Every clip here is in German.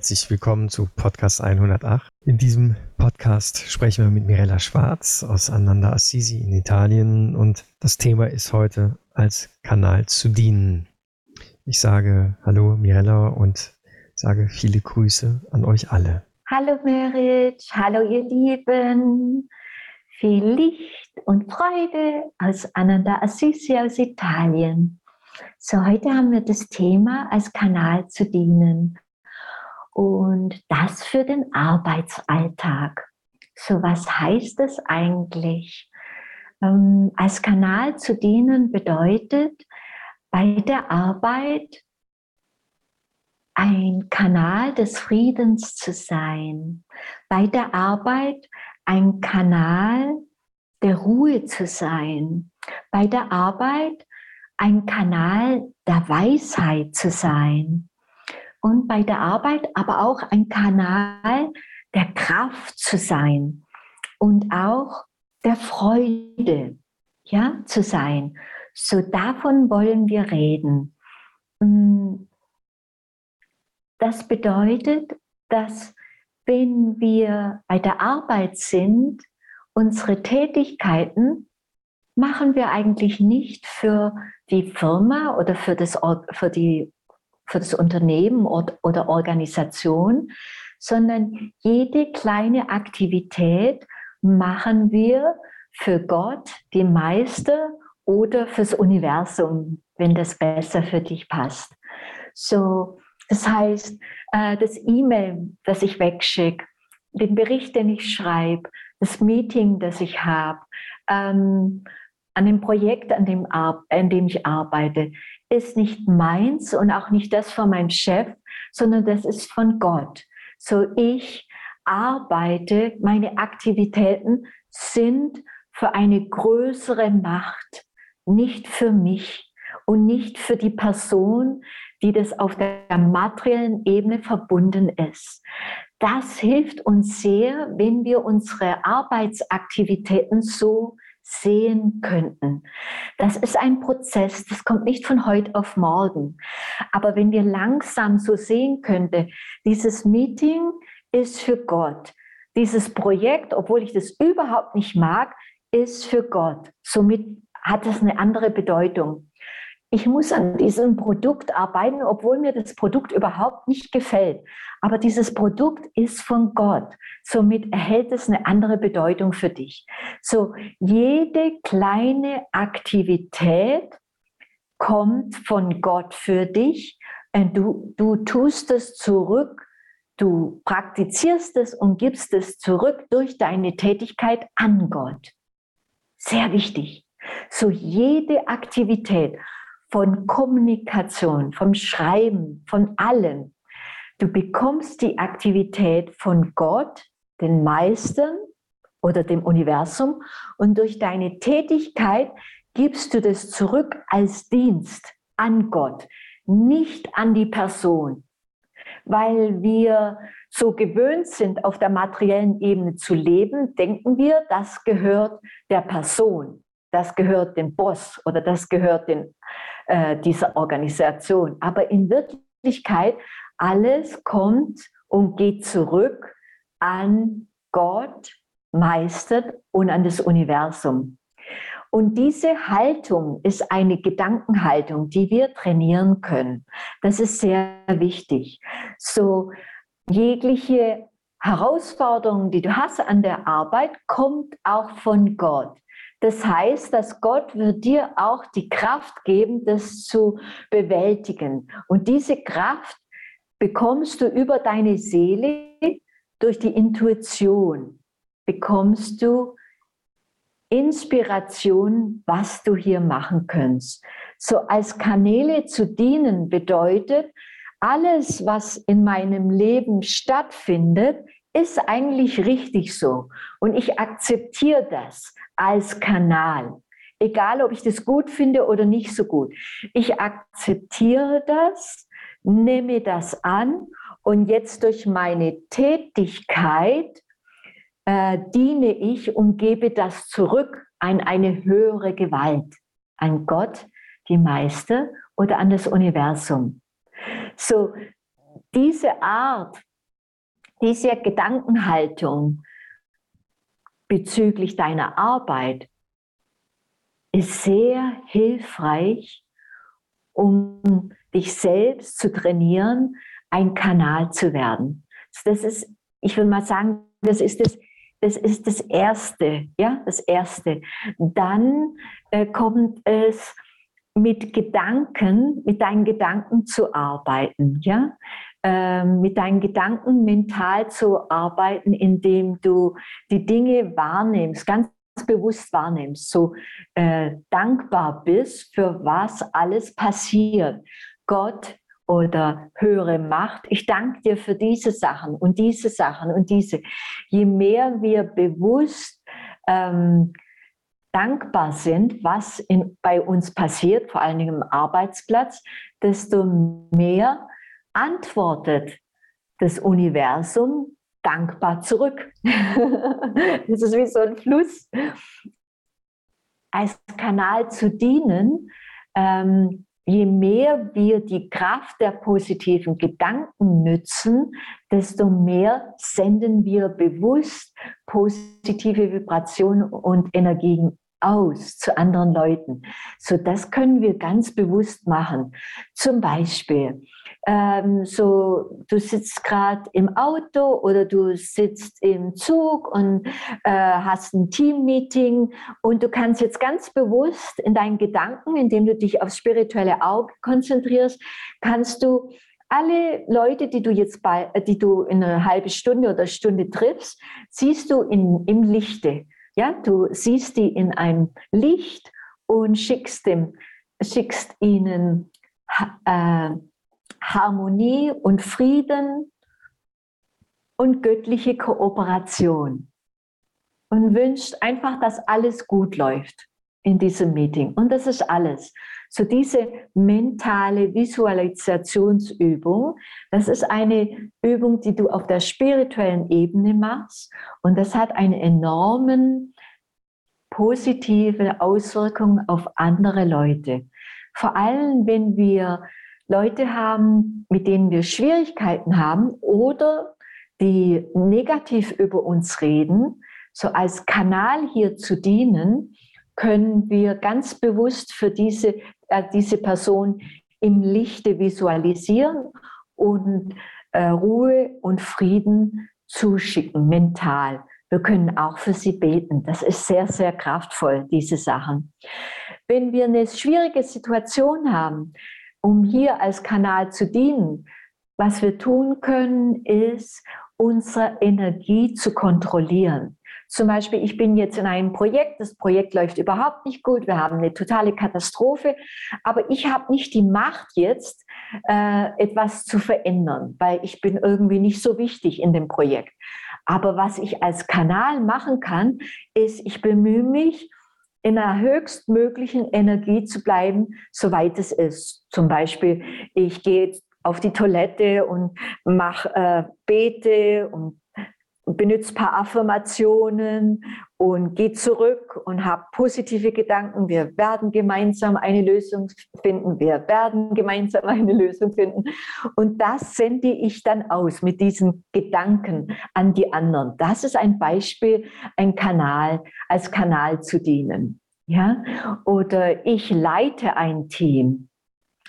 Herzlich willkommen zu Podcast 108. In diesem Podcast sprechen wir mit Mirella Schwarz aus Ananda Assisi in Italien und das Thema ist heute als Kanal zu dienen. Ich sage Hallo Mirella und sage viele Grüße an euch alle. Hallo Merit, hallo ihr Lieben. Viel Licht und Freude aus Ananda Assisi aus Italien. So, heute haben wir das Thema als Kanal zu dienen und das für den Arbeitsalltag. So, was heißt es eigentlich? Ähm, als Kanal zu dienen bedeutet, bei der Arbeit ein Kanal des Friedens zu sein, bei der Arbeit ein Kanal der Ruhe zu sein, bei der Arbeit ein Kanal der Weisheit zu sein, und bei der Arbeit aber auch ein Kanal der Kraft zu sein und auch der Freude ja, zu sein. So davon wollen wir reden. Mm. Das bedeutet, dass wenn wir bei der Arbeit sind, unsere Tätigkeiten machen wir eigentlich nicht für die Firma oder für, das, für die für das Unternehmen oder Organisation, sondern jede kleine Aktivität machen wir für Gott, den Meister oder fürs Universum, wenn das besser für dich passt. So, das heißt, äh, das E-Mail, das ich wegschicke, den Bericht, den ich schreibe, das Meeting, das ich habe, ähm, an dem Projekt, an dem, an dem ich arbeite, ist nicht meins und auch nicht das von meinem Chef, sondern das ist von Gott. So ich arbeite, meine Aktivitäten sind für eine größere Macht, nicht für mich und nicht für die Person, die das auf der materiellen Ebene verbunden ist. Das hilft uns sehr, wenn wir unsere Arbeitsaktivitäten so sehen könnten. Das ist ein Prozess, das kommt nicht von heute auf morgen. Aber wenn wir langsam so sehen könnten, dieses Meeting ist für Gott. Dieses Projekt, obwohl ich das überhaupt nicht mag, ist für Gott. Somit hat es eine andere Bedeutung ich muss an diesem Produkt arbeiten, obwohl mir das Produkt überhaupt nicht gefällt. Aber dieses Produkt ist von Gott. Somit erhält es eine andere Bedeutung für dich. So, jede kleine Aktivität kommt von Gott für dich. Und du, du tust es zurück. Du praktizierst es und gibst es zurück durch deine Tätigkeit an Gott. Sehr wichtig. So jede Aktivität von Kommunikation, vom Schreiben, von allem. Du bekommst die Aktivität von Gott, den Meistern oder dem Universum und durch deine Tätigkeit gibst du das zurück als Dienst an Gott, nicht an die Person. Weil wir so gewöhnt sind, auf der materiellen Ebene zu leben, denken wir, das gehört der Person, das gehört dem Boss oder das gehört den äh, dieser Organisation. Aber in Wirklichkeit, alles kommt und geht zurück an Gott, meistert und an das Universum. Und diese Haltung ist eine Gedankenhaltung, die wir trainieren können. Das ist sehr wichtig. So jegliche Herausforderung, die du hast an der Arbeit, kommt auch von Gott. Das heißt, dass Gott wird dir auch die Kraft geben, das zu bewältigen. Und diese Kraft bekommst du über deine Seele durch die Intuition. Bekommst du Inspiration, was du hier machen kannst. So als Kanäle zu dienen bedeutet, alles, was in meinem Leben stattfindet, ist eigentlich richtig so. Und ich akzeptiere das als Kanal. Egal, ob ich das gut finde oder nicht so gut. Ich akzeptiere das, nehme das an und jetzt durch meine Tätigkeit äh, diene ich und gebe das zurück an eine höhere Gewalt, an Gott, die Meister oder an das Universum. So, diese Art, diese Gedankenhaltung bezüglich deiner Arbeit ist sehr hilfreich, um dich selbst zu trainieren, ein Kanal zu werden. Das ist, ich will mal sagen, das ist das, das ist das Erste, ja, das Erste. Dann äh, kommt es mit Gedanken, mit deinen Gedanken zu arbeiten, ja, mit deinen Gedanken mental zu arbeiten, indem du die Dinge wahrnimmst, ganz bewusst wahrnimmst, so äh, dankbar bist für was alles passiert. Gott oder höhere Macht, ich danke dir für diese Sachen und diese Sachen und diese. Je mehr wir bewusst ähm, dankbar sind, was in, bei uns passiert, vor allen Dingen im Arbeitsplatz, desto mehr antwortet das Universum dankbar zurück. das ist wie so ein Fluss. Als Kanal zu dienen, ähm, je mehr wir die Kraft der positiven Gedanken nützen, desto mehr senden wir bewusst positive Vibrationen und Energien aus zu anderen Leuten. So, das können wir ganz bewusst machen. Zum Beispiel, ähm, so du sitzt gerade im Auto oder du sitzt im Zug und äh, hast ein Teammeeting und du kannst jetzt ganz bewusst in deinen Gedanken, indem du dich aufs spirituelle Auge konzentrierst, kannst du alle Leute, die du jetzt bei, die du in einer halben Stunde oder Stunde triffst, siehst du in, im Lichte. Ja, du siehst die in einem Licht und schickst, dem, schickst ihnen äh, Harmonie und Frieden und göttliche Kooperation und wünscht einfach, dass alles gut läuft in diesem Meeting. Und das ist alles. So diese mentale Visualisationsübung, das ist eine Übung, die du auf der spirituellen Ebene machst. Und das hat eine enormen positive Auswirkung auf andere Leute. Vor allem, wenn wir Leute haben, mit denen wir Schwierigkeiten haben oder die negativ über uns reden, so als Kanal hier zu dienen, können wir ganz bewusst für diese, äh, diese Person im Lichte visualisieren und äh, Ruhe und Frieden zuschicken, mental. Wir können auch für sie beten. Das ist sehr, sehr kraftvoll, diese Sachen. Wenn wir eine schwierige Situation haben, um hier als Kanal zu dienen, was wir tun können, ist, unsere Energie zu kontrollieren. Zum Beispiel, ich bin jetzt in einem Projekt, das Projekt läuft überhaupt nicht gut, wir haben eine totale Katastrophe, aber ich habe nicht die Macht jetzt, äh, etwas zu verändern, weil ich bin irgendwie nicht so wichtig in dem Projekt. Aber was ich als Kanal machen kann, ist, ich bemühe mich, in einer höchstmöglichen Energie zu bleiben, soweit es ist. Zum Beispiel, ich gehe auf die Toilette und mache äh, Bete und benutze ein paar Affirmationen und gehe zurück und habe positive Gedanken. Wir werden gemeinsam eine Lösung finden. Wir werden gemeinsam eine Lösung finden. Und das sende ich dann aus mit diesen Gedanken an die anderen. Das ist ein Beispiel, ein Kanal, als Kanal zu dienen. Ja? Oder ich leite ein Team.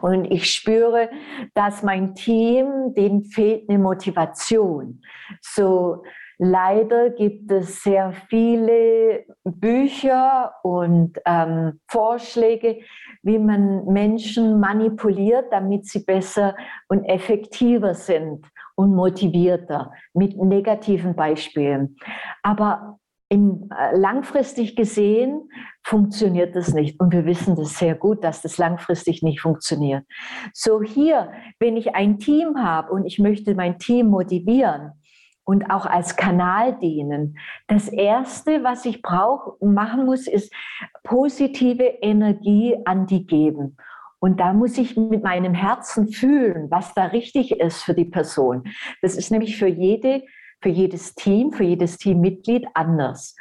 Und ich spüre, dass mein Team, denen fehlt eine Motivation. So, Leider gibt es sehr viele Bücher und ähm, Vorschläge, wie man Menschen manipuliert, damit sie besser und effektiver sind und motivierter mit negativen Beispielen. Aber im, äh, langfristig gesehen funktioniert das nicht. Und wir wissen das sehr gut, dass das langfristig nicht funktioniert. So hier, wenn ich ein Team habe und ich möchte mein Team motivieren, und auch als Kanal dienen. Das Erste, was ich brauche und machen muss, ist positive Energie an die geben. Und da muss ich mit meinem Herzen fühlen, was da richtig ist für die Person. Das ist nämlich für jede, für jedes Team, für jedes Teammitglied anders.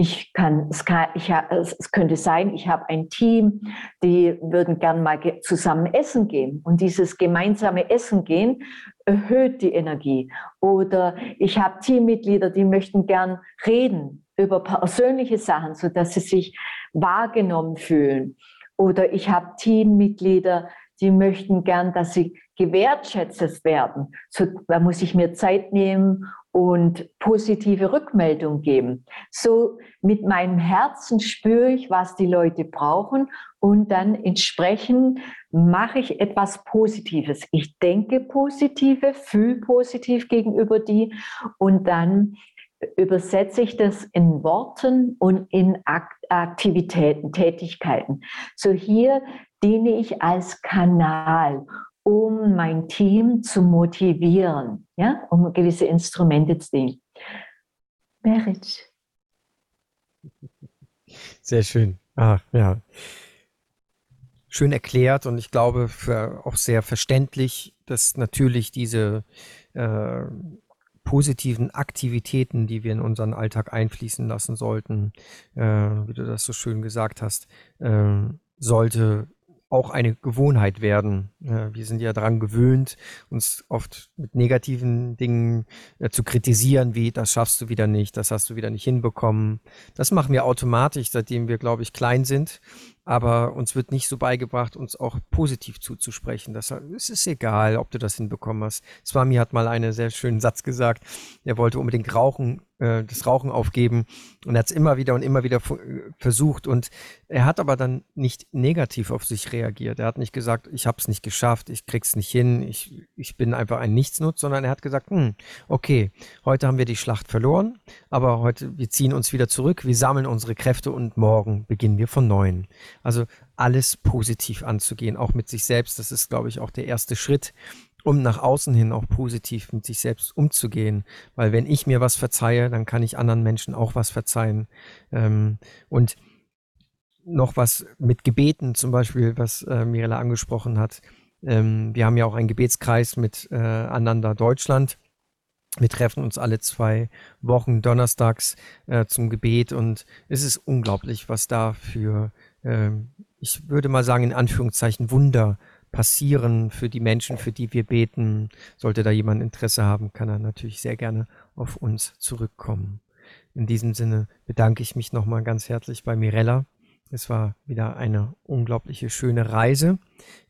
Ich kann, es, kann, ich, es könnte sein, ich habe ein Team, die würden gern mal zusammen essen gehen. Und dieses gemeinsame Essen gehen erhöht die Energie. Oder ich habe Teammitglieder, die möchten gern reden über persönliche Sachen, sodass sie sich wahrgenommen fühlen. Oder ich habe Teammitglieder, die möchten gern, dass sie gewertschätzt werden. So, da muss ich mir Zeit nehmen und positive Rückmeldung geben. So mit meinem Herzen spüre ich, was die Leute brauchen und dann entsprechend mache ich etwas Positives. Ich denke positive, fühle positiv gegenüber die und dann übersetze ich das in Worten und in Aktivitäten, Tätigkeiten. So hier diene ich als Kanal um mein Team zu motivieren, ja, um gewisse Instrumente zu nehmen. Merit. Sehr schön. Ah, ja. Schön erklärt und ich glaube auch sehr verständlich, dass natürlich diese äh, positiven Aktivitäten, die wir in unseren Alltag einfließen lassen sollten, äh, wie du das so schön gesagt hast, äh, sollte auch eine Gewohnheit werden. wir sind ja daran gewöhnt, uns oft mit negativen Dingen äh, zu kritisieren, wie das schaffst du wieder nicht, das hast du wieder nicht hinbekommen. Das machen wir automatisch, seitdem wir, glaube ich, klein sind aber uns wird nicht so beigebracht, uns auch positiv zuzusprechen. Das, es ist egal, ob du das hinbekommen hast. Swami hat mal einen sehr schönen Satz gesagt. Er wollte unbedingt rauchen, äh, das Rauchen aufgeben und er hat es immer wieder und immer wieder äh, versucht und er hat aber dann nicht negativ auf sich reagiert. Er hat nicht gesagt, ich habe es nicht geschafft, ich krieg's nicht hin, ich, ich bin einfach ein Nichtsnutz, sondern er hat gesagt, hm, okay, heute haben wir die Schlacht verloren, aber heute wir ziehen uns wieder zurück, wir sammeln unsere Kräfte und morgen beginnen wir von neuem. Also alles positiv anzugehen, auch mit sich selbst. Das ist, glaube ich, auch der erste Schritt, um nach außen hin auch positiv mit sich selbst umzugehen. Weil wenn ich mir was verzeihe, dann kann ich anderen Menschen auch was verzeihen. Ähm, und noch was mit Gebeten zum Beispiel, was äh, Mirella angesprochen hat. Ähm, wir haben ja auch einen Gebetskreis mit äh, Ananda Deutschland. Wir treffen uns alle zwei Wochen donnerstags äh, zum Gebet und es ist unglaublich, was da für ähm, ich würde mal sagen, in Anführungszeichen Wunder passieren für die Menschen, für die wir beten. Sollte da jemand Interesse haben, kann er natürlich sehr gerne auf uns zurückkommen. In diesem Sinne bedanke ich mich nochmal ganz herzlich bei Mirella. Es war wieder eine unglaubliche schöne Reise,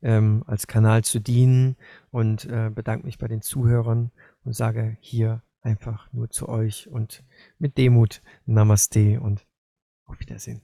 ähm, als Kanal zu dienen und äh, bedanke mich bei den Zuhörern und sage hier einfach nur zu euch und mit Demut Namaste und auf Wiedersehen.